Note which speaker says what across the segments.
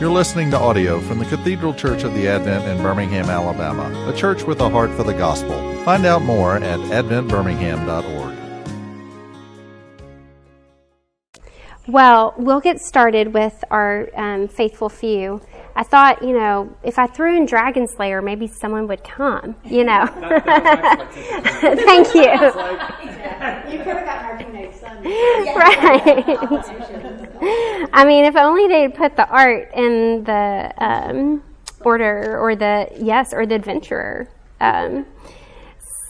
Speaker 1: You're listening to audio from the Cathedral Church of the Advent in Birmingham, Alabama, a church with a heart for the gospel. Find out more at adventbirmingham.org.
Speaker 2: Well, we'll get started with our um, faithful few. I thought, you know, if I threw in Dragon Slayer, maybe someone would come, you know. Thank you.
Speaker 3: You could have gotten our teenage son.
Speaker 2: Right. I mean, if only they'd put the art in the um, order or the, yes, or the adventurer. Um,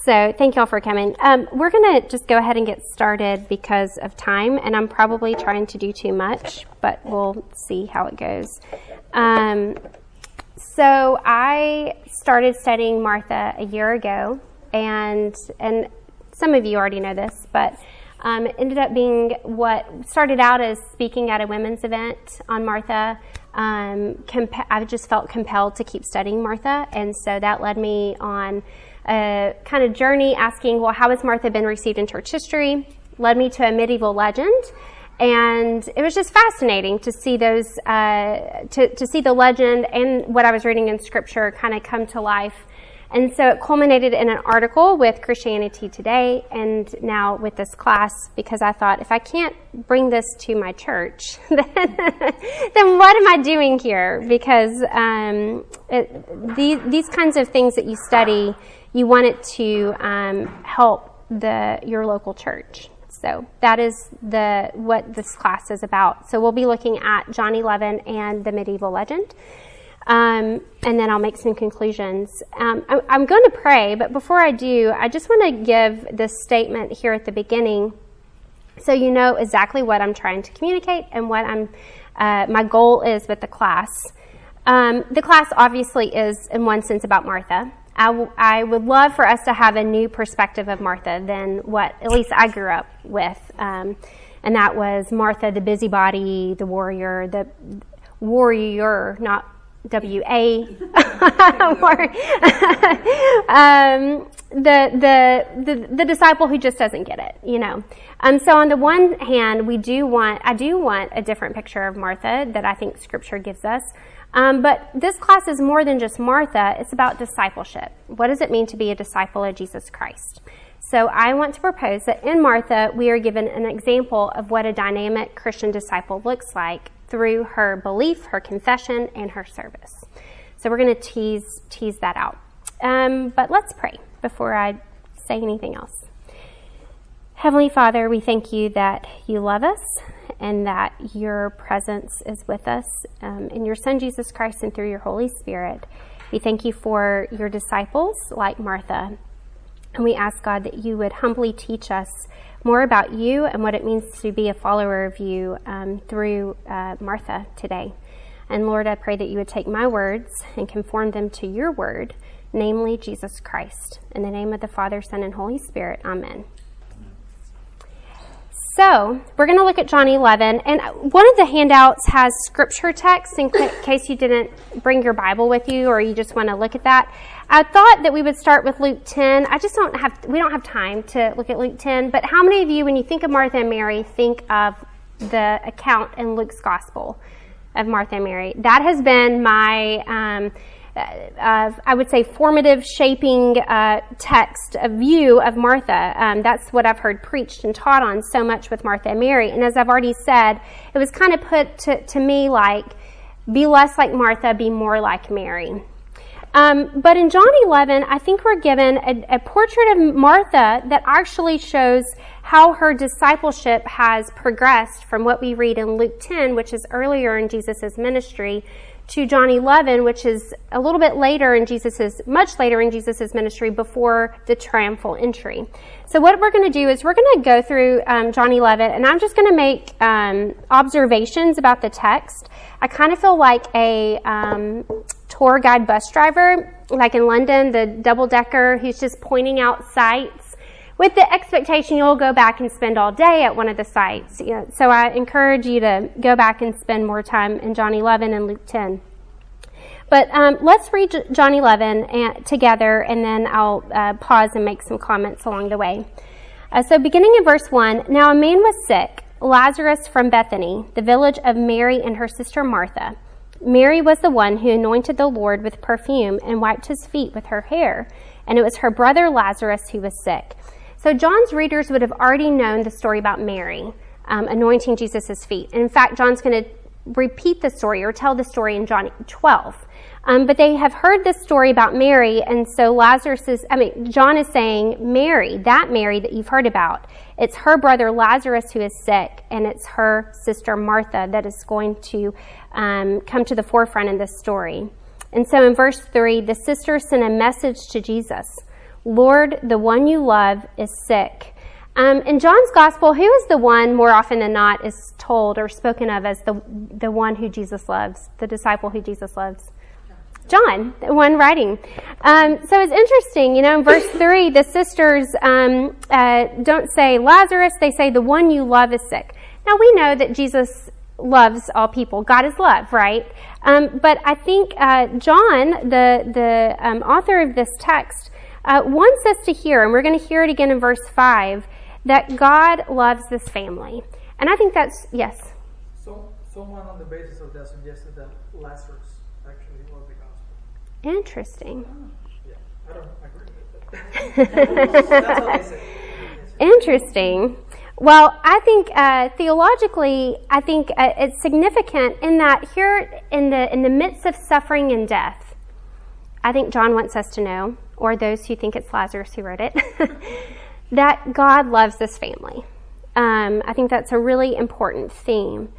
Speaker 2: so thank y'all for coming. Um, we're going to just go ahead and get started because of time, and I'm probably trying to do too much, but we'll see how it goes. Um, so I started studying Martha a year ago, and and some of you already know this, but um, ended up being what started out as speaking at a women's event on Martha. Um, I just felt compelled to keep studying Martha, and so that led me on a kind of journey asking, well, how has Martha been received in church history? Led me to a medieval legend. And it was just fascinating to see those, uh, to, to see the legend and what I was reading in scripture kind of come to life. And so it culminated in an article with Christianity Today and now with this class because I thought if I can't bring this to my church, then, then what am I doing here? Because um, it, these, these kinds of things that you study, you want it to um, help the your local church. So that is the what this class is about. So we'll be looking at John 11 and the medieval legend. Um, and then I'll make some conclusions. Um, I, I'm going to pray, but before I do, I just want to give this statement here at the beginning so you know exactly what I'm trying to communicate and what I'm, uh, my goal is with the class. Um, the class obviously is, in one sense, about Martha. I, w- I would love for us to have a new perspective of Martha than what at least I grew up with. Um, and that was Martha, the busybody, the warrior, the warrior, not W A, um, the, the the the disciple who just doesn't get it, you know. Um, so on the one hand, we do want I do want a different picture of Martha that I think Scripture gives us. Um, but this class is more than just Martha. It's about discipleship. What does it mean to be a disciple of Jesus Christ? So I want to propose that in Martha, we are given an example of what a dynamic Christian disciple looks like through her belief, her confession, and her service. So we're going to tease tease that out. Um, but let's pray before I say anything else. Heavenly Father, we thank you that you love us and that your presence is with us um, in your Son Jesus Christ and through your Holy Spirit. We thank you for your disciples like Martha. And we ask God that you would humbly teach us more about you and what it means to be a follower of you um, through uh, Martha today. And Lord, I pray that you would take my words and conform them to your word, namely Jesus Christ. In the name of the Father, Son, and Holy Spirit, amen. So, we're going to look at John 11, and one of the handouts has scripture texts in case you didn't bring your Bible with you or you just want to look at that. I thought that we would start with Luke 10. I just don't have, we don't have time to look at Luke 10, but how many of you, when you think of Martha and Mary, think of the account in Luke's Gospel of Martha and Mary? That has been my, um, uh, I would say, formative shaping uh, text, a view of Martha. Um, that's what I've heard preached and taught on so much with Martha and Mary. And as I've already said, it was kind of put to, to me like, be less like Martha, be more like Mary. Um, but in John 11, I think we're given a, a portrait of Martha that actually shows how her discipleship has progressed from what we read in Luke 10, which is earlier in Jesus' ministry, to John 11, which is a little bit later in Jesus's, much later in Jesus's ministry before the triumphal entry. So what we're going to do is we're going to go through um, John 11, and I'm just going to make um, observations about the text. I kind of feel like a um, tour guide bus driver, like in London, the double decker who's just pointing out sites with the expectation you'll go back and spend all day at one of the sites. So I encourage you to go back and spend more time in John 11 and Luke 10. But um, let's read John 11 and, together, and then I'll uh, pause and make some comments along the way. Uh, so, beginning in verse 1 Now a man was sick, Lazarus from Bethany, the village of Mary and her sister Martha. Mary was the one who anointed the Lord with perfume and wiped his feet with her hair, and it was her brother Lazarus who was sick. So John's readers would have already known the story about Mary um, anointing Jesus' feet. And in fact, John's going to repeat the story or tell the story in John 12. Um, but they have heard this story about Mary, and so Lazarus is, I mean, John is saying, Mary, that Mary that you've heard about, it's her brother Lazarus who is sick, and it's her sister Martha that is going to um, come to the forefront in this story. And so in verse 3, the sisters sent a message to Jesus Lord, the one you love is sick. Um, in John's gospel, who is the one more often than not is told or spoken of as the, the one who Jesus loves, the disciple who Jesus loves? John, the one writing. Um, so it's interesting, you know, in verse 3, the sisters um, uh, don't say Lazarus, they say the one you love is sick. Now we know that Jesus loves all people. God is love, right? Um, but I think uh, John, the, the um, author of this text, uh, wants us to hear, and we're going to hear it again in verse 5, that God loves this family. And I think that's, yes?
Speaker 4: So, someone on the basis of that suggested that Lazarus actually was the gospel.
Speaker 2: Interesting.
Speaker 4: Yeah, I don't agree with it.
Speaker 2: Interesting. Well, I think uh, theologically, I think uh, it's significant in that here, in the in the midst of suffering and death, I think John wants us to know, or those who think it's Lazarus who wrote it, that God loves this family. Um, I think that's a really important theme.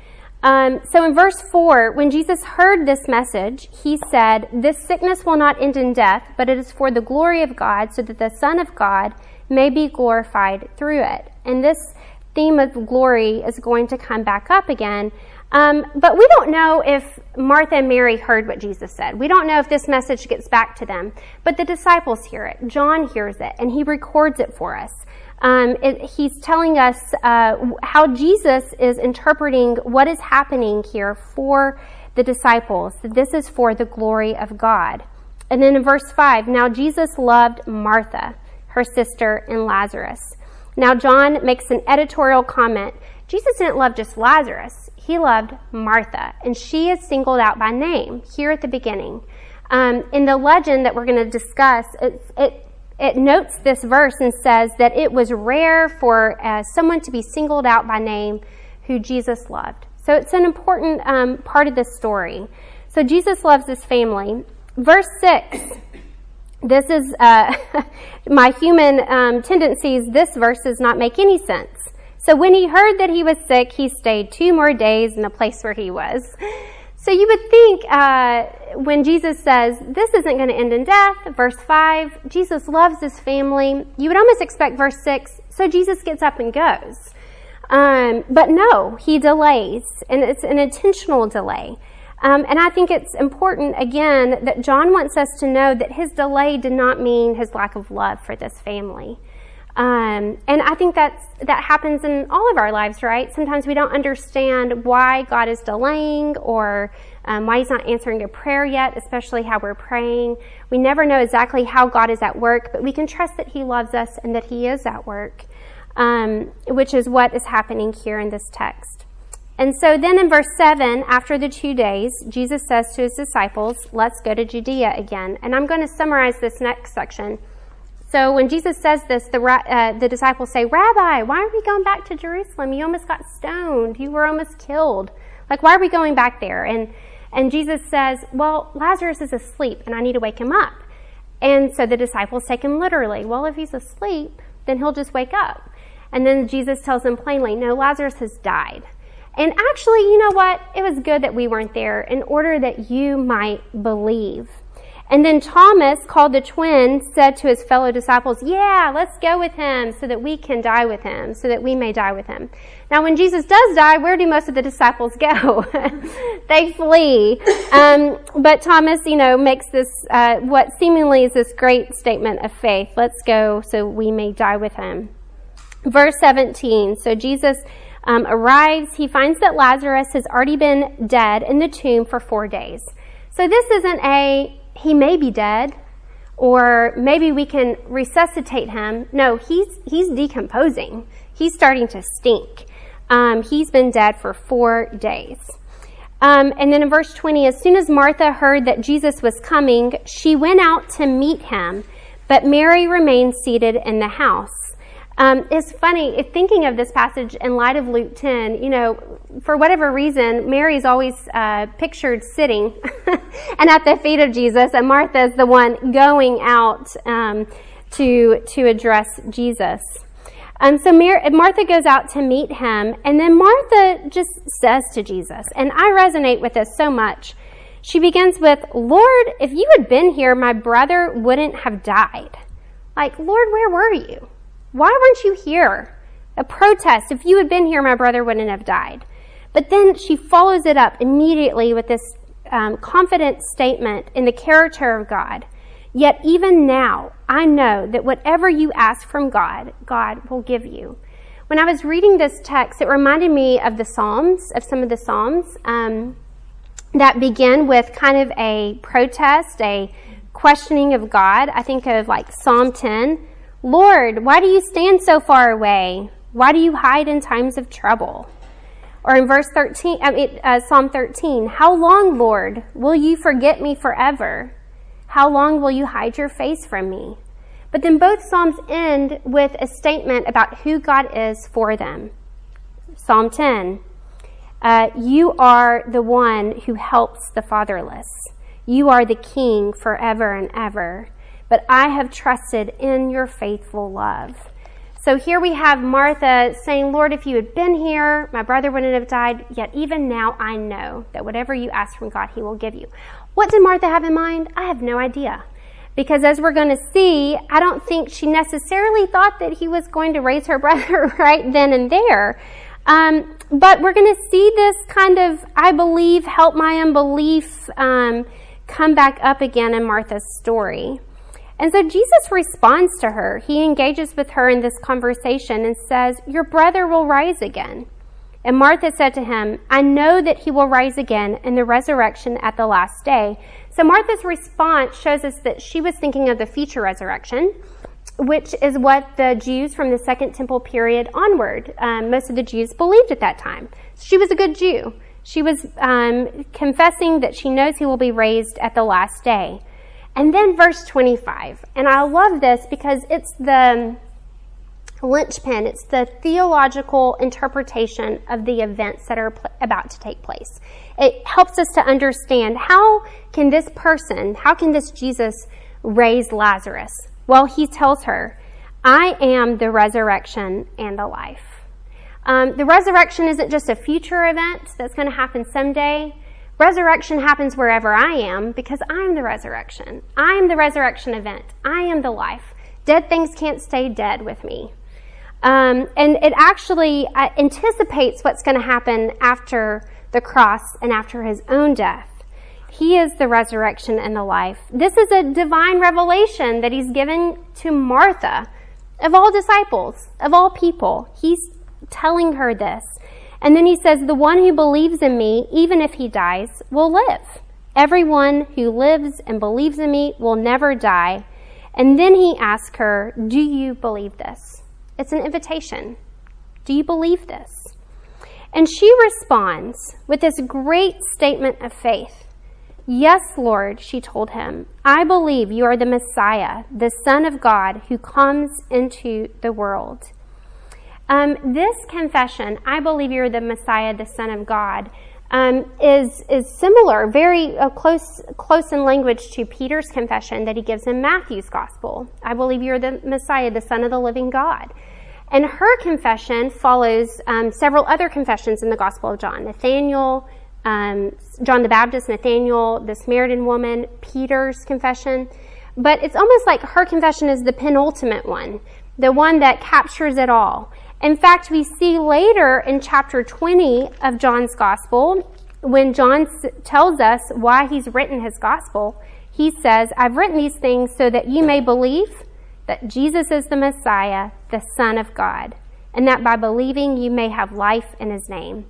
Speaker 2: Um, so in verse 4, when Jesus heard this message, he said, This sickness will not end in death, but it is for the glory of God, so that the Son of God may be glorified through it. And this theme of glory is going to come back up again. Um, but we don't know if Martha and Mary heard what Jesus said. We don't know if this message gets back to them. But the disciples hear it. John hears it, and he records it for us. Um, it, he's telling us uh, how Jesus is interpreting what is happening here for the disciples. This is for the glory of God. And then in verse 5, now Jesus loved Martha, her sister, and Lazarus. Now, John makes an editorial comment. Jesus didn't love just Lazarus, he loved Martha, and she is singled out by name here at the beginning. Um, in the legend that we're going to discuss, it, it it notes this verse and says that it was rare for uh, someone to be singled out by name who Jesus loved. So it's an important um, part of this story. So Jesus loves his family. Verse 6. This is uh, my human um, tendencies. This verse does not make any sense. So when he heard that he was sick, he stayed two more days in the place where he was. So you would think uh, when Jesus says, This isn't going to end in death, verse 5, Jesus loves his family, you would almost expect verse 6, so Jesus gets up and goes. Um, but no, he delays, and it's an intentional delay. Um, and I think it's important, again, that John wants us to know that his delay did not mean his lack of love for this family. Um, and I think that's, that happens in all of our lives, right? Sometimes we don't understand why God is delaying or um, why He's not answering a prayer yet, especially how we're praying. We never know exactly how God is at work, but we can trust that He loves us and that He is at work, um, which is what is happening here in this text. And so then in verse 7, after the two days, Jesus says to his disciples, Let's go to Judea again. And I'm going to summarize this next section so when Jesus says this, the, uh, the disciples say, Rabbi, why are we going back to Jerusalem? You almost got stoned. You were almost killed. Like, why are we going back there? And, and Jesus says, Well, Lazarus is asleep and I need to wake him up. And so the disciples take him literally. Well, if he's asleep, then he'll just wake up. And then Jesus tells them plainly, No, Lazarus has died. And actually, you know what? It was good that we weren't there in order that you might believe. And then Thomas, called the twin, said to his fellow disciples, Yeah, let's go with him so that we can die with him, so that we may die with him. Now, when Jesus does die, where do most of the disciples go? they flee. Um, but Thomas, you know, makes this, uh, what seemingly is this great statement of faith. Let's go so we may die with him. Verse 17. So Jesus um, arrives. He finds that Lazarus has already been dead in the tomb for four days. So this isn't a he may be dead, or maybe we can resuscitate him. No, he's, he's decomposing. He's starting to stink. Um, he's been dead for four days. Um, and then in verse 20, as soon as Martha heard that Jesus was coming, she went out to meet him, but Mary remained seated in the house. Um, it's funny, if thinking of this passage in light of Luke 10, you know, for whatever reason, Mary's always uh, pictured sitting and at the feet of Jesus, and Martha's the one going out um, to, to address Jesus. Um, so Mar- Martha goes out to meet him, and then Martha just says to Jesus, and I resonate with this so much. She begins with, Lord, if you had been here, my brother wouldn't have died. Like, Lord, where were you? Why weren't you here? A protest. If you had been here, my brother wouldn't have died. But then she follows it up immediately with this um, confident statement in the character of God. Yet even now, I know that whatever you ask from God, God will give you. When I was reading this text, it reminded me of the Psalms, of some of the Psalms um, that begin with kind of a protest, a questioning of God. I think of like Psalm 10 Lord, why do you stand so far away? Why do you hide in times of trouble? Or in verse 13, I mean, uh, Psalm 13, How long, Lord, will you forget me forever? How long will you hide your face from me? But then both Psalms end with a statement about who God is for them. Psalm 10, uh, You are the one who helps the fatherless. You are the king forever and ever but I have trusted in your faithful love. So here we have Martha saying, Lord, if you had been here, my brother wouldn't have died. Yet even now I know that whatever you ask from God, he will give you. What did Martha have in mind? I have no idea. Because as we're going to see, I don't think she necessarily thought that he was going to raise her brother right then and there. Um, but we're going to see this kind of, I believe, help my unbelief um, come back up again in Martha's story. And so Jesus responds to her. He engages with her in this conversation and says, Your brother will rise again. And Martha said to him, I know that he will rise again in the resurrection at the last day. So Martha's response shows us that she was thinking of the future resurrection, which is what the Jews from the Second Temple period onward, um, most of the Jews believed at that time. She was a good Jew. She was um, confessing that she knows he will be raised at the last day. And then verse 25. And I love this because it's the linchpin, it's the theological interpretation of the events that are pl- about to take place. It helps us to understand how can this person, how can this Jesus raise Lazarus? Well, he tells her, I am the resurrection and the life. Um, the resurrection isn't just a future event that's going to happen someday. Resurrection happens wherever I am because I'm the resurrection. I am the resurrection event. I am the life. Dead things can't stay dead with me. Um, and it actually uh, anticipates what's going to happen after the cross and after his own death. He is the resurrection and the life. This is a divine revelation that he's given to Martha, of all disciples, of all people. He's telling her this. And then he says, The one who believes in me, even if he dies, will live. Everyone who lives and believes in me will never die. And then he asks her, Do you believe this? It's an invitation. Do you believe this? And she responds with this great statement of faith. Yes, Lord, she told him, I believe you are the Messiah, the Son of God who comes into the world. Um, this confession, I believe you're the Messiah, the Son of God, um, is is similar, very uh, close close in language to Peter's confession that he gives in Matthew's Gospel. I believe you're the Messiah, the Son of the Living God. And her confession follows um, several other confessions in the Gospel of John. Nathaniel, um, John the Baptist, Nathaniel, the Samaritan woman, Peter's confession. But it's almost like her confession is the penultimate one, the one that captures it all. In fact, we see later in chapter 20 of John's gospel, when John tells us why he's written his gospel, he says, I've written these things so that you may believe that Jesus is the Messiah, the Son of God, and that by believing you may have life in his name.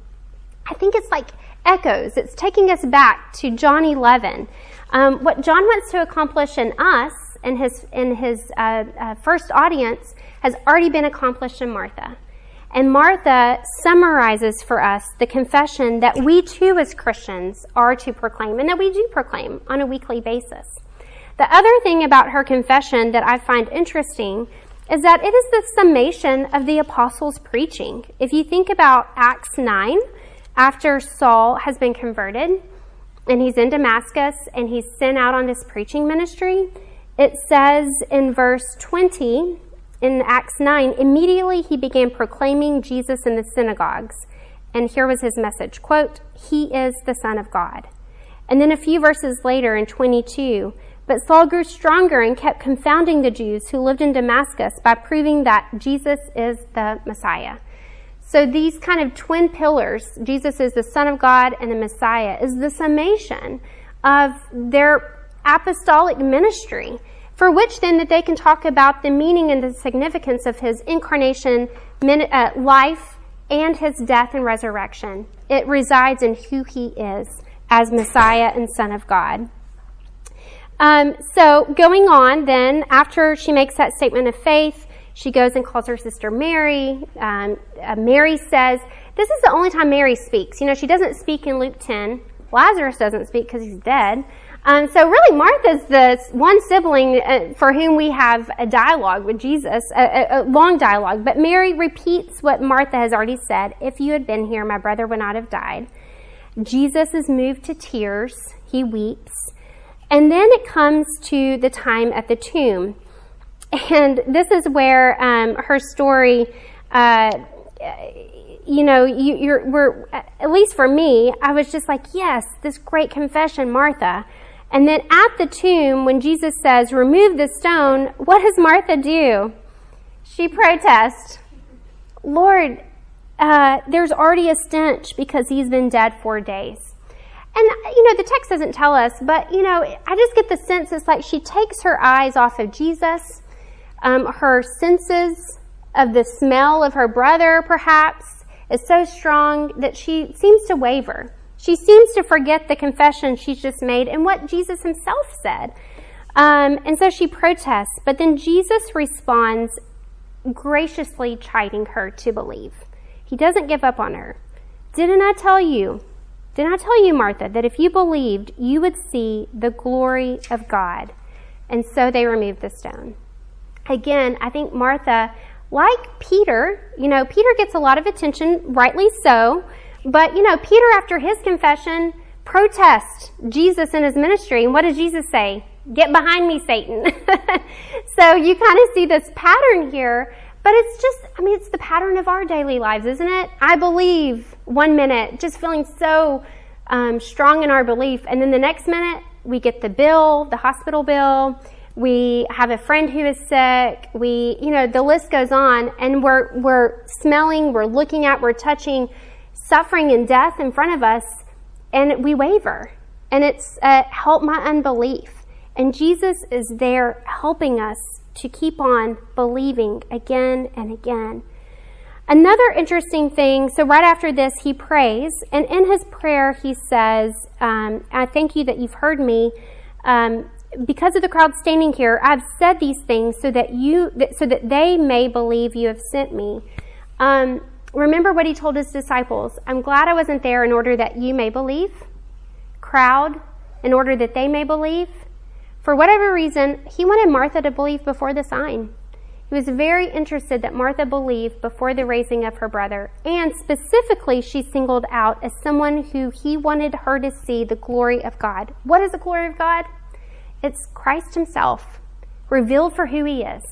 Speaker 2: I think it's like echoes. It's taking us back to John 11. Um, what John wants to accomplish in us, in his, in his uh, uh, first audience, has already been accomplished in Martha. And Martha summarizes for us the confession that we too, as Christians, are to proclaim and that we do proclaim on a weekly basis. The other thing about her confession that I find interesting is that it is the summation of the apostles' preaching. If you think about Acts 9, after Saul has been converted and he's in Damascus and he's sent out on this preaching ministry, it says in verse 20 in Acts 9, immediately he began proclaiming Jesus in the synagogues. And here was his message quote, He is the Son of God. And then a few verses later in 22, but Saul grew stronger and kept confounding the Jews who lived in Damascus by proving that Jesus is the Messiah. So these kind of twin pillars, Jesus is the Son of God and the Messiah, is the summation of their apostolic ministry, for which then that they can talk about the meaning and the significance of his incarnation, uh, life, and his death and resurrection. It resides in who he is as Messiah and Son of God. Um, so going on, then after she makes that statement of faith, she goes and calls her sister Mary. Um, uh, Mary says, "This is the only time Mary speaks. You know, she doesn't speak in Luke 10. Lazarus doesn't speak because he's dead." Um, so really, Martha's the one sibling uh, for whom we have a dialogue with Jesus, a, a, a, long dialogue. But Mary repeats what Martha has already said. If you had been here, my brother would not have died. Jesus is moved to tears. He weeps. And then it comes to the time at the tomb. And this is where um, her story, uh, you know, you, are we're, at least for me, I was just like, yes, this great confession, Martha. And then at the tomb, when Jesus says, remove the stone, what does Martha do? She protests, Lord, uh, there's already a stench because he's been dead four days. And, you know, the text doesn't tell us, but, you know, I just get the sense it's like she takes her eyes off of Jesus, um, her senses of the smell of her brother, perhaps, is so strong that she seems to waver. She seems to forget the confession she's just made and what Jesus himself said. Um, and so she protests, but then Jesus responds, graciously chiding her to believe. He doesn't give up on her. Didn't I tell you? Didn't I tell you, Martha, that if you believed, you would see the glory of God? And so they removed the stone. Again, I think Martha, like Peter, you know, Peter gets a lot of attention, rightly so, but, you know, Peter, after his confession, protests Jesus in his ministry. And what does Jesus say? Get behind me, Satan. so you kind of see this pattern here but it's just, I mean, it's the pattern of our daily lives, isn't it? I believe one minute, just feeling so um, strong in our belief. And then the next minute, we get the bill, the hospital bill. We have a friend who is sick. We, you know, the list goes on and we're, we're smelling, we're looking at, we're touching suffering and death in front of us and we waver. And it's, uh, help my unbelief. And Jesus is there helping us to keep on believing again and again. Another interesting thing, so right after this, he prays, and in his prayer, he says, um, I thank you that you've heard me. Um, because of the crowd standing here, I've said these things so that you, so that they may believe you have sent me. Um, remember what he told his disciples. I'm glad I wasn't there in order that you may believe. Crowd, in order that they may believe. For whatever reason, he wanted Martha to believe before the sign. He was very interested that Martha believe before the raising of her brother, and specifically, she singled out as someone who he wanted her to see the glory of God. What is the glory of God? It's Christ Himself, revealed for who He is.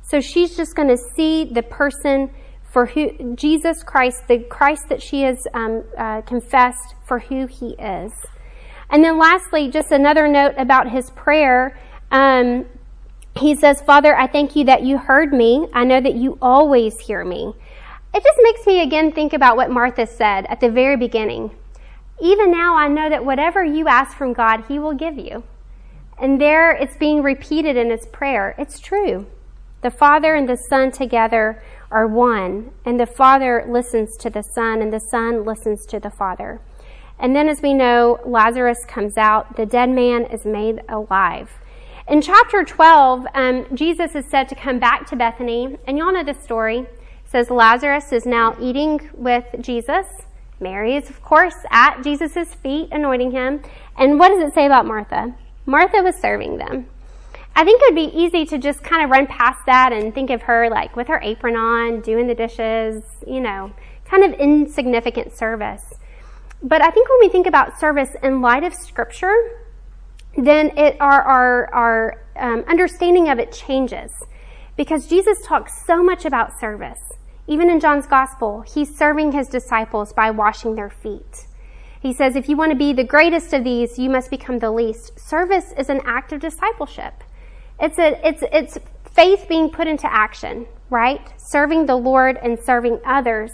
Speaker 2: So she's just going to see the person for who Jesus Christ, the Christ that she has um, uh, confessed for who He is. And then lastly, just another note about his prayer. Um, he says, Father, I thank you that you heard me. I know that you always hear me. It just makes me again think about what Martha said at the very beginning. Even now, I know that whatever you ask from God, he will give you. And there it's being repeated in his prayer. It's true. The Father and the Son together are one, and the Father listens to the Son, and the Son listens to the Father. And then, as we know, Lazarus comes out, the dead man is made alive. In chapter 12, um, Jesus is said to come back to Bethany, and y'all know the story. It says Lazarus is now eating with Jesus. Mary is, of course, at Jesus' feet, anointing him. And what does it say about Martha? Martha was serving them. I think it would be easy to just kind of run past that and think of her like with her apron on, doing the dishes, you know, kind of insignificant service. But I think when we think about service in light of Scripture, then it our our, our um, understanding of it changes because Jesus talks so much about service. Even in John's Gospel, he's serving his disciples by washing their feet. He says, if you want to be the greatest of these, you must become the least. Service is an act of discipleship. It's a, it's, it's faith being put into action, right? Serving the Lord and serving others.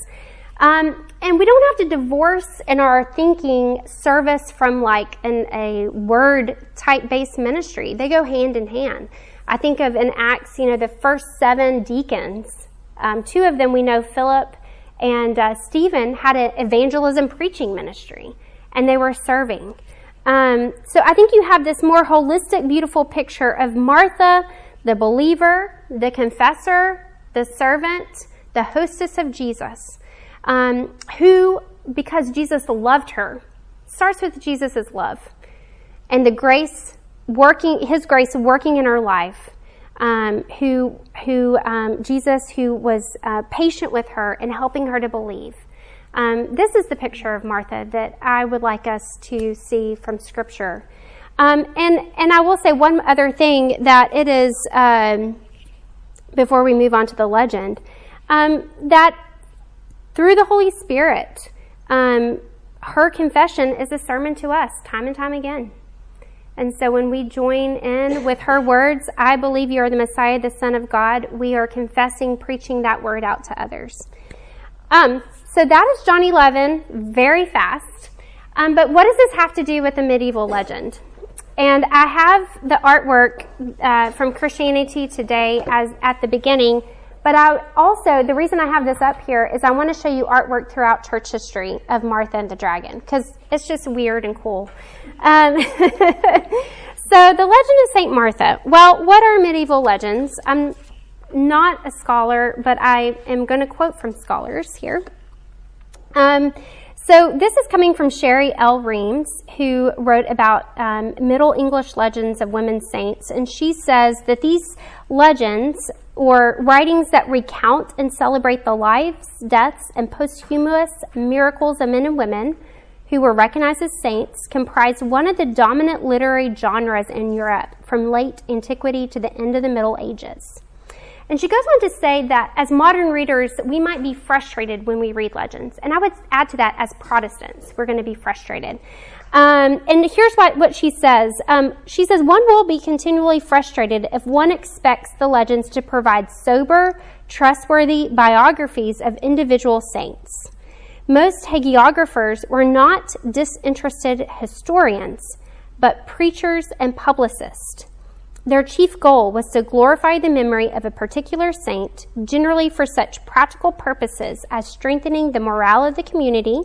Speaker 2: Um, and we don't have to divorce in our thinking service from like an, a word type based ministry. They go hand in hand. I think of in Acts, you know, the first seven deacons. Um, two of them we know, Philip and uh, Stephen, had an evangelism preaching ministry, and they were serving. Um, so I think you have this more holistic, beautiful picture of Martha, the believer, the confessor, the servant, the hostess of Jesus, um, who, because Jesus loved her, starts with Jesus' love and the grace working, His grace working in her life. Um, who, who um, Jesus, who was uh, patient with her and helping her to believe. Um, this is the picture of Martha that I would like us to see from Scripture. Um, and and I will say one other thing that it is um, before we move on to the legend um, that through the Holy Spirit, um, her confession is a sermon to us time and time again. And so when we join in with her words, I believe you are the Messiah, the Son of God, we are confessing, preaching that word out to others. Um, so that is John 11, very fast. Um, but what does this have to do with the medieval legend? And I have the artwork uh, from Christianity Today as at the beginning. But I also, the reason I have this up here is I want to show you artwork throughout church history of Martha and the dragon because it's just weird and cool. Um, so the legend of Saint Martha. Well, what are medieval legends? I'm not a scholar, but I am going to quote from scholars here. Um, so this is coming from Sherry L. Reames, who wrote about um, Middle English legends of women saints, and she says that these legends or writings that recount and celebrate the lives, deaths, and posthumous miracles of men and women who were recognized as saints comprise one of the dominant literary genres in Europe from late antiquity to the end of the Middle Ages. And she goes on to say that as modern readers, we might be frustrated when we read legends. And I would add to that, as Protestants, we're going to be frustrated. Um, and here's what, what she says. Um, she says, one will be continually frustrated if one expects the legends to provide sober, trustworthy biographies of individual saints. Most hagiographers were not disinterested historians, but preachers and publicists. Their chief goal was to glorify the memory of a particular saint, generally for such practical purposes as strengthening the morale of the community,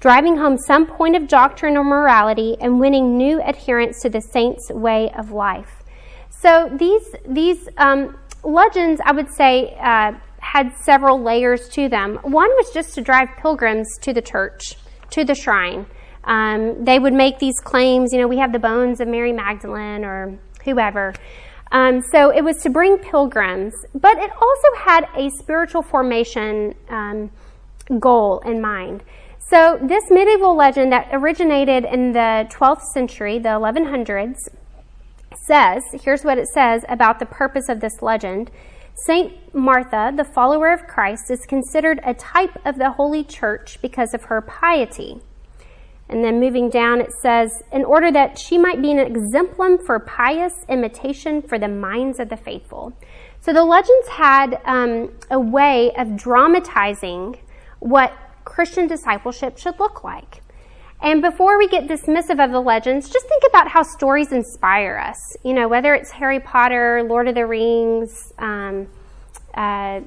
Speaker 2: driving home some point of doctrine or morality, and winning new adherents to the saint's way of life. So these these um, legends, I would say, uh, had several layers to them. One was just to drive pilgrims to the church, to the shrine. Um, they would make these claims. You know, we have the bones of Mary Magdalene or whoever. Um, so it was to bring pilgrims, but it also had a spiritual formation um, goal in mind. So this medieval legend that originated in the 12th century, the 1100s, says, here's what it says about the purpose of this legend. Saint Martha, the follower of Christ, is considered a type of the Holy Church because of her piety. And then moving down, it says, in order that she might be an exemplum for pious imitation for the minds of the faithful. So the legends had um, a way of dramatizing what Christian discipleship should look like. And before we get dismissive of the legends, just think about how stories inspire us. You know, whether it's Harry Potter, Lord of the Rings, um, uh,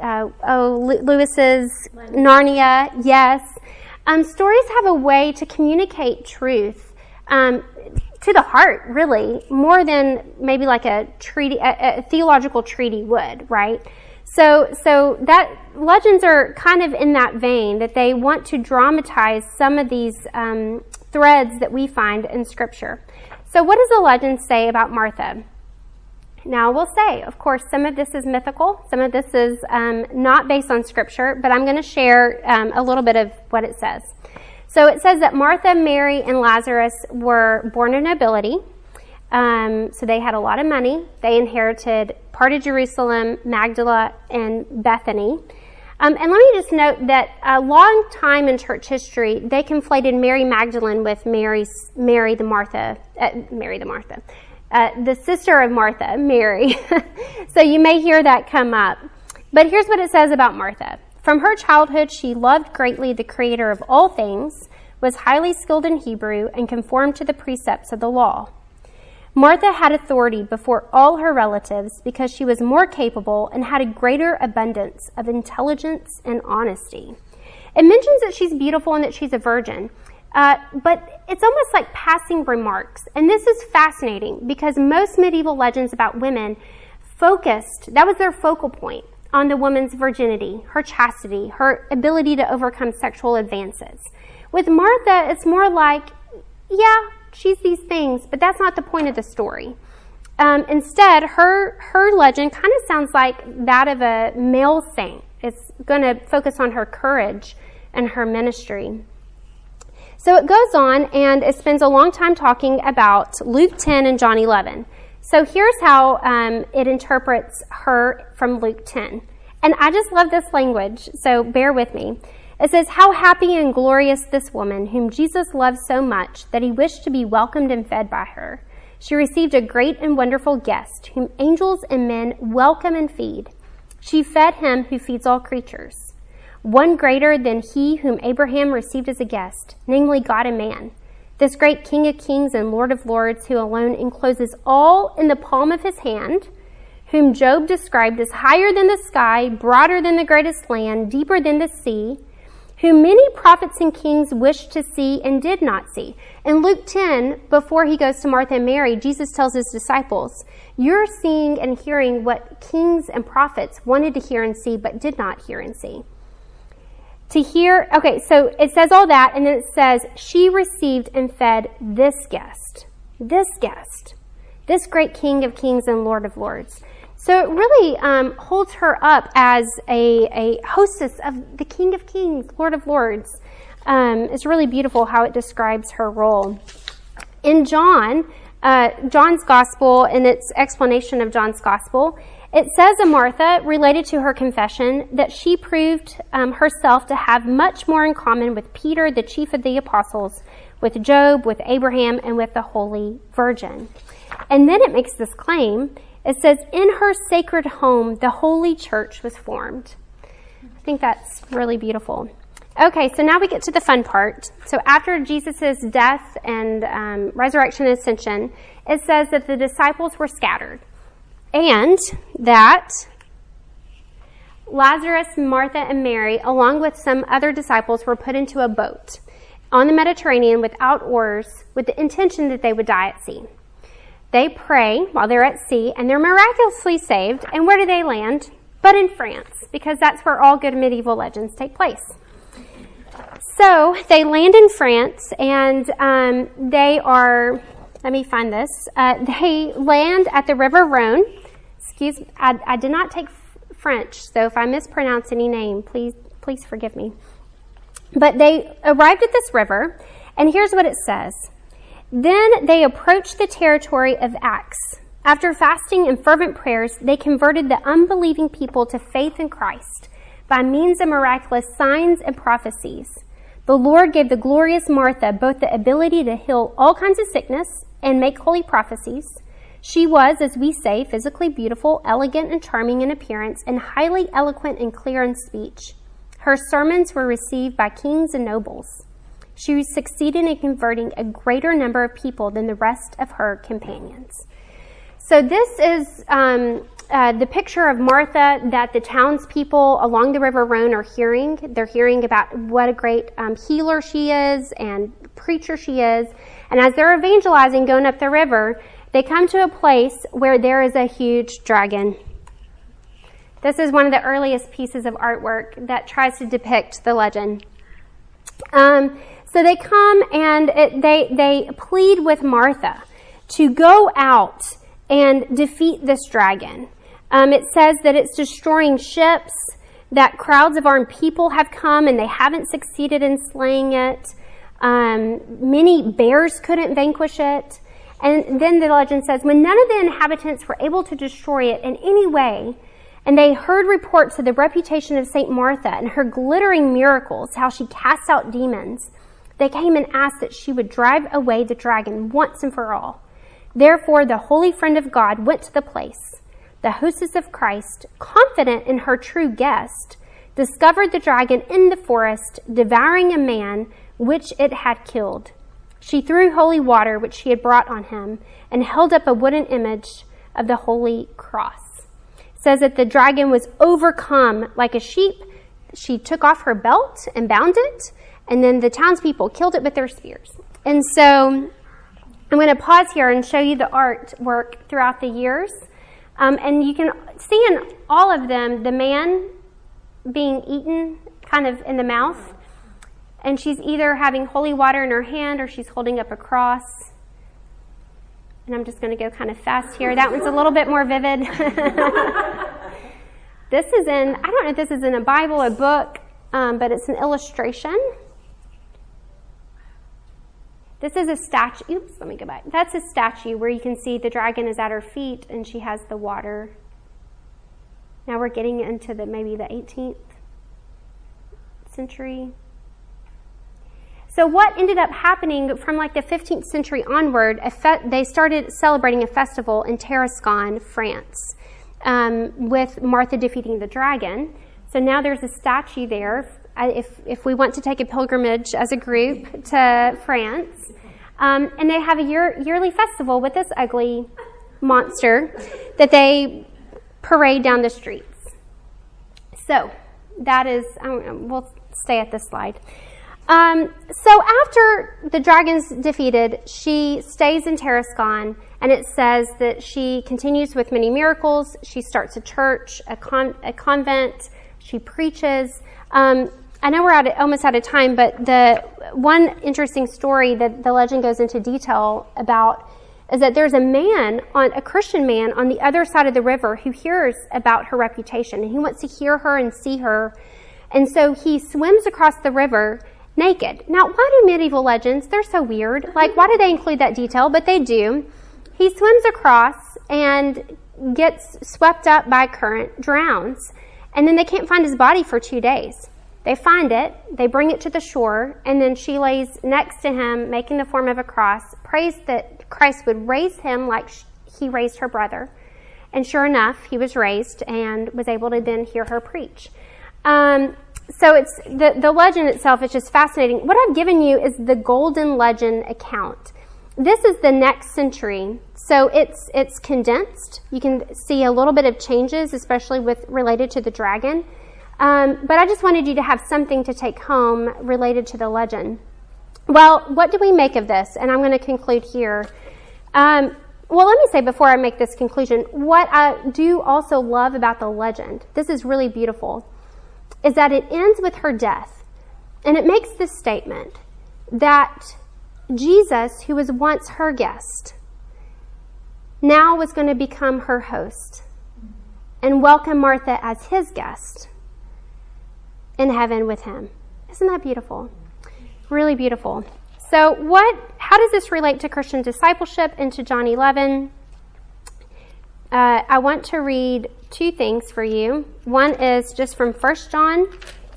Speaker 2: uh, oh, Lewis's Narnia, yes. Um, stories have a way to communicate truth um, to the heart, really, more than maybe like a treaty, a, a, theological treaty would, right? So, so that legends are kind of in that vein that they want to dramatize some of these um, threads that we find in Scripture. So, what does the legend say about Martha? Now, we'll say, of course, some of this is mythical, some of this is um, not based on Scripture, but I'm going to share um, a little bit of what it says. So, it says that Martha, Mary, and Lazarus were born in nobility. Um, so they had a lot of money. They inherited part of Jerusalem, Magdala, and Bethany. Um, and let me just note that a long time in church history, they conflated Mary Magdalene with Mary's, Mary the Martha, uh, Mary the Martha, uh, the sister of Martha, Mary. so you may hear that come up. But here's what it says about Martha. From her childhood, she loved greatly the creator of all things, was highly skilled in Hebrew, and conformed to the precepts of the law. Martha had authority before all her relatives because she was more capable and had a greater abundance of intelligence and honesty. It mentions that she's beautiful and that she's a virgin, uh, but it's almost like passing remarks. And this is fascinating because most medieval legends about women focused, that was their focal point, on the woman's virginity, her chastity, her ability to overcome sexual advances. With Martha, it's more like, yeah, she's these things, but that's not the point of the story. Um, instead, her her legend kind of sounds like that of a male saint. It's going to focus on her courage and her ministry. So it goes on and it spends a long time talking about Luke 10 and John 11. So here's how um, it interprets her from Luke 10. And I just love this language, so bear with me. It says, How happy and glorious this woman, whom Jesus loved so much that he wished to be welcomed and fed by her. She received a great and wonderful guest, whom angels and men welcome and feed. She fed him who feeds all creatures. One greater than he whom Abraham received as a guest, namely God and man. This great King of kings and Lord of lords, who alone encloses all in the palm of his hand, whom Job described as higher than the sky, broader than the greatest land, deeper than the sea, whom many prophets and kings wished to see and did not see. In Luke 10, before he goes to Martha and Mary, Jesus tells his disciples, You're seeing and hearing what kings and prophets wanted to hear and see, but did not hear and see. To hear, okay, so it says all that, and then it says, She received and fed this guest, this guest, this great King of kings and Lord of lords. So it really um, holds her up as a, a hostess of the King of Kings, Lord of Lords. Um, it's really beautiful how it describes her role. In John, uh, John's Gospel, in its explanation of John's Gospel, it says of Martha, related to her confession, that she proved um, herself to have much more in common with Peter, the chief of the apostles, with Job, with Abraham, and with the Holy Virgin. And then it makes this claim it says, In her sacred home, the holy church was formed. I think that's really beautiful. Okay, so now we get to the fun part. So after Jesus' death and um, resurrection and ascension, it says that the disciples were scattered and that Lazarus, Martha, and Mary, along with some other disciples, were put into a boat on the Mediterranean without oars with the intention that they would die at sea. They pray while they're at sea and they're miraculously saved. And where do they land? But in France, because that's where all good medieval legends take place. So they land in France and um, they are, let me find this. Uh, they land at the River Rhone. Excuse I, I did not take French, so if I mispronounce any name, please, please forgive me. But they arrived at this river, and here's what it says. Then they approached the territory of Aix. After fasting and fervent prayers, they converted the unbelieving people to faith in Christ by means of miraculous signs and prophecies. The Lord gave the glorious Martha both the ability to heal all kinds of sickness and make holy prophecies. She was, as we say, physically beautiful, elegant, and charming in appearance, and highly eloquent and clear in speech. Her sermons were received by kings and nobles she succeeded in converting a greater number of people than the rest of her companions. So this is um, uh, the picture of Martha that the townspeople along the River Rhone are hearing. They're hearing about what a great um, healer she is and preacher she is. And as they're evangelizing going up the river, they come to a place where there is a huge dragon. This is one of the earliest pieces of artwork that tries to depict the legend. Um, so they come and it, they they plead with Martha to go out and defeat this dragon. Um, it says that it's destroying ships, that crowds of armed people have come and they haven't succeeded in slaying it. Um, many bears couldn't vanquish it. And then the legend says, when none of the inhabitants were able to destroy it in any way, and they heard reports of the reputation of St. Martha and her glittering miracles, how she cast out demons, they came and asked that she would drive away the dragon once and for all. Therefore, the holy friend of God went to the place. The hostess of Christ, confident in her true guest, discovered the dragon in the forest, devouring a man which it had killed. She threw holy water which she had brought on him and held up a wooden image of the holy cross. It says that the dragon was overcome like a sheep. She took off her belt and bound it, and then the townspeople killed it with their spears. And so I'm going to pause here and show you the artwork throughout the years. Um, and you can see in all of them the man being eaten kind of in the mouth. And she's either having holy water in her hand or she's holding up a cross. And I'm just going to go kind of fast here. That one's a little bit more vivid. this is in, I don't know if this is in a Bible, a book, um, but it's an illustration. This is a statue. Oops, let me go back. That's a statue where you can see the dragon is at her feet and she has the water. Now we're getting into the maybe the 18th century. So what ended up happening from like the 15th century onward, they started celebrating a festival in Tarascon, France, um, with Martha defeating the dragon. So now there's a statue there if, if we want to take a pilgrimage as a group to France. Um, and they have a year, yearly festival with this ugly monster that they parade down the streets. So that is, we'll stay at this slide. Um, so after the dragon's defeated, she stays in Tarascon, and it says that she continues with many miracles. She starts a church, a, con- a convent. She preaches. Um, I know we're out of, almost out of time, but the one interesting story that the legend goes into detail about is that there's a man on a Christian man on the other side of the river who hears about her reputation and he wants to hear her and see her. And so he swims across the river naked. Now, why do medieval legends? They're so weird. Like, why do they include that detail? But they do. He swims across and gets swept up by current, drowns. And then they can't find his body for two days. They find it, they bring it to the shore, and then she lays next to him, making the form of a cross, prays that Christ would raise him like he raised her brother. And sure enough, he was raised and was able to then hear her preach. Um, so it's the, the legend itself is just fascinating. What I've given you is the golden legend account. This is the next century, so it's it's condensed. You can see a little bit of changes, especially with related to the dragon. Um, but I just wanted you to have something to take home related to the legend. Well, what do we make of this? And I'm going to conclude here. Um, well, let me say before I make this conclusion, what I do also love about the legend, this is really beautiful, is that it ends with her death. And it makes this statement that Jesus, who was once her guest, now was going to become her host and welcome Martha as his guest in heaven with him. Isn't that beautiful? Really beautiful. So, what? How does this relate to Christian discipleship and to John 11? Uh, I want to read two things for you. One is just from 1 John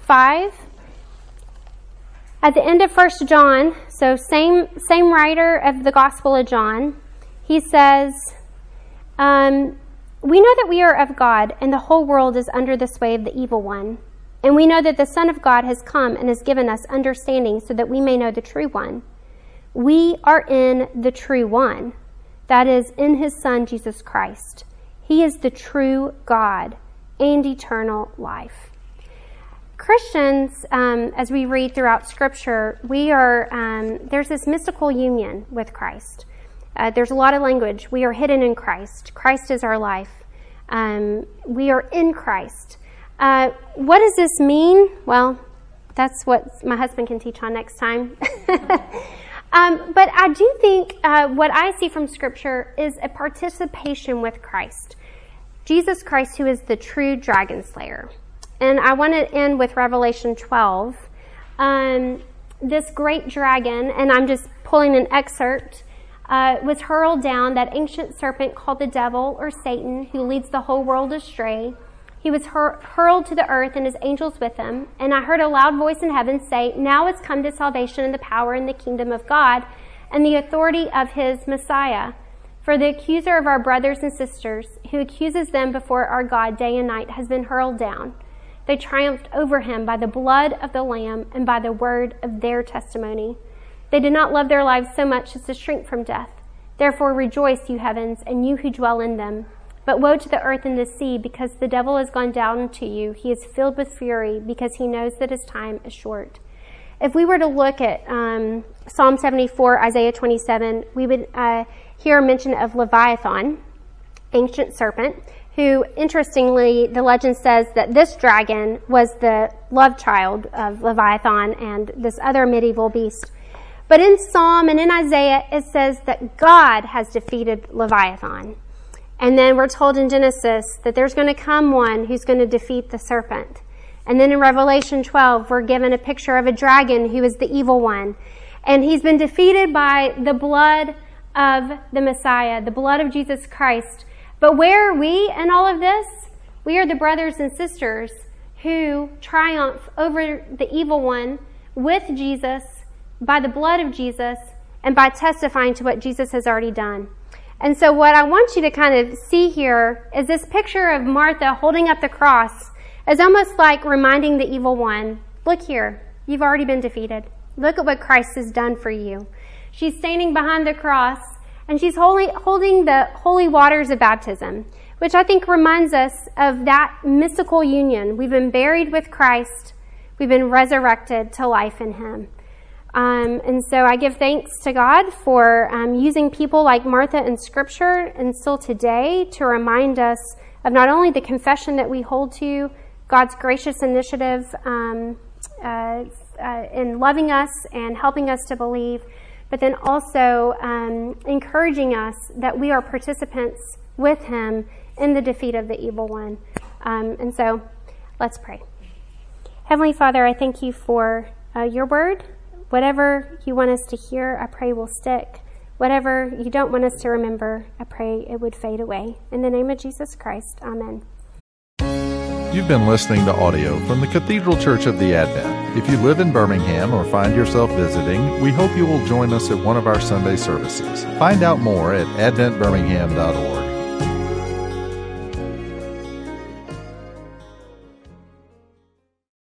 Speaker 2: 5. At the end of 1 John, so same same writer of the Gospel of John, he says, um, "We know that we are of God, and the whole world is under the sway of the evil one." And we know that the Son of God has come and has given us understanding so that we may know the true one. We are in the true one, that is, in his Son, Jesus Christ. He is the true God and eternal life. Christians, um, as we read throughout Scripture, we are um, there's this mystical union with Christ. Uh, there's a lot of language. We are hidden in Christ. Christ is our life. Um, we are in Christ. Uh, what does this mean? Well, that's what my husband can teach on next time. um, but I do think uh, what I see from Scripture is a participation with Christ. Jesus Christ, who is the true dragon slayer. And I want to end with Revelation 12. Um, this great dragon, and I'm just pulling an excerpt, uh, was hurled down, that ancient serpent called the devil or Satan, who leads the whole world astray. He was hur- hurled to the earth and his angels with him. And I heard a loud voice in heaven say, Now is come to salvation and the power and the kingdom of God and the authority of his Messiah. For the accuser of our brothers and sisters, who accuses them before our God day and night, has been hurled down. They triumphed over him by the blood of the Lamb and by the word of their testimony. They did not love their lives so much as to shrink from death. Therefore rejoice, you heavens, and you who dwell in them. But woe to the earth and the sea, because the devil has gone down to you. He is filled with fury, because he knows that his time is short. If we were to look at um, Psalm 74, Isaiah 27, we would uh, hear a mention of Leviathan, ancient serpent, who, interestingly, the legend says that this dragon was the love child of Leviathan and this other medieval beast. But in Psalm and in Isaiah, it says that God has defeated Leviathan. And then we're told in Genesis that there's going to come one who's going to defeat the serpent. And then in Revelation 12, we're given a picture of a dragon who is the evil one. And he's been defeated by the blood of the Messiah, the blood of Jesus Christ. But where are we in all of this? We are the brothers and sisters who triumph over the evil one with Jesus by the blood of Jesus and by testifying to what Jesus has already done. And so what I want you to kind of see here is this picture of Martha holding up the cross is almost like reminding the evil one, look here, you've already been defeated. Look at what Christ has done for you. She's standing behind the cross and she's holding, holding the holy waters of baptism, which I think reminds us of that mystical union. We've been buried with Christ. We've been resurrected to life in Him. Um, and so I give thanks to God for um, using people like Martha in Scripture and still today to remind us of not only the confession that we hold to, God's gracious initiative um, uh, uh, in loving us and helping us to believe, but then also um, encouraging us that we are participants with Him in the defeat of the evil one. Um, and so let's pray. Heavenly Father, I thank you for uh, your word. Whatever you want us to hear, I pray will stick. Whatever you don't want us to remember, I pray it would fade away. In the name of Jesus Christ, amen.
Speaker 1: You've been listening to audio from the Cathedral Church of the Advent. If you live in Birmingham or find yourself visiting, we hope you will join us at one of our Sunday services. Find out more at adventbirmingham.org.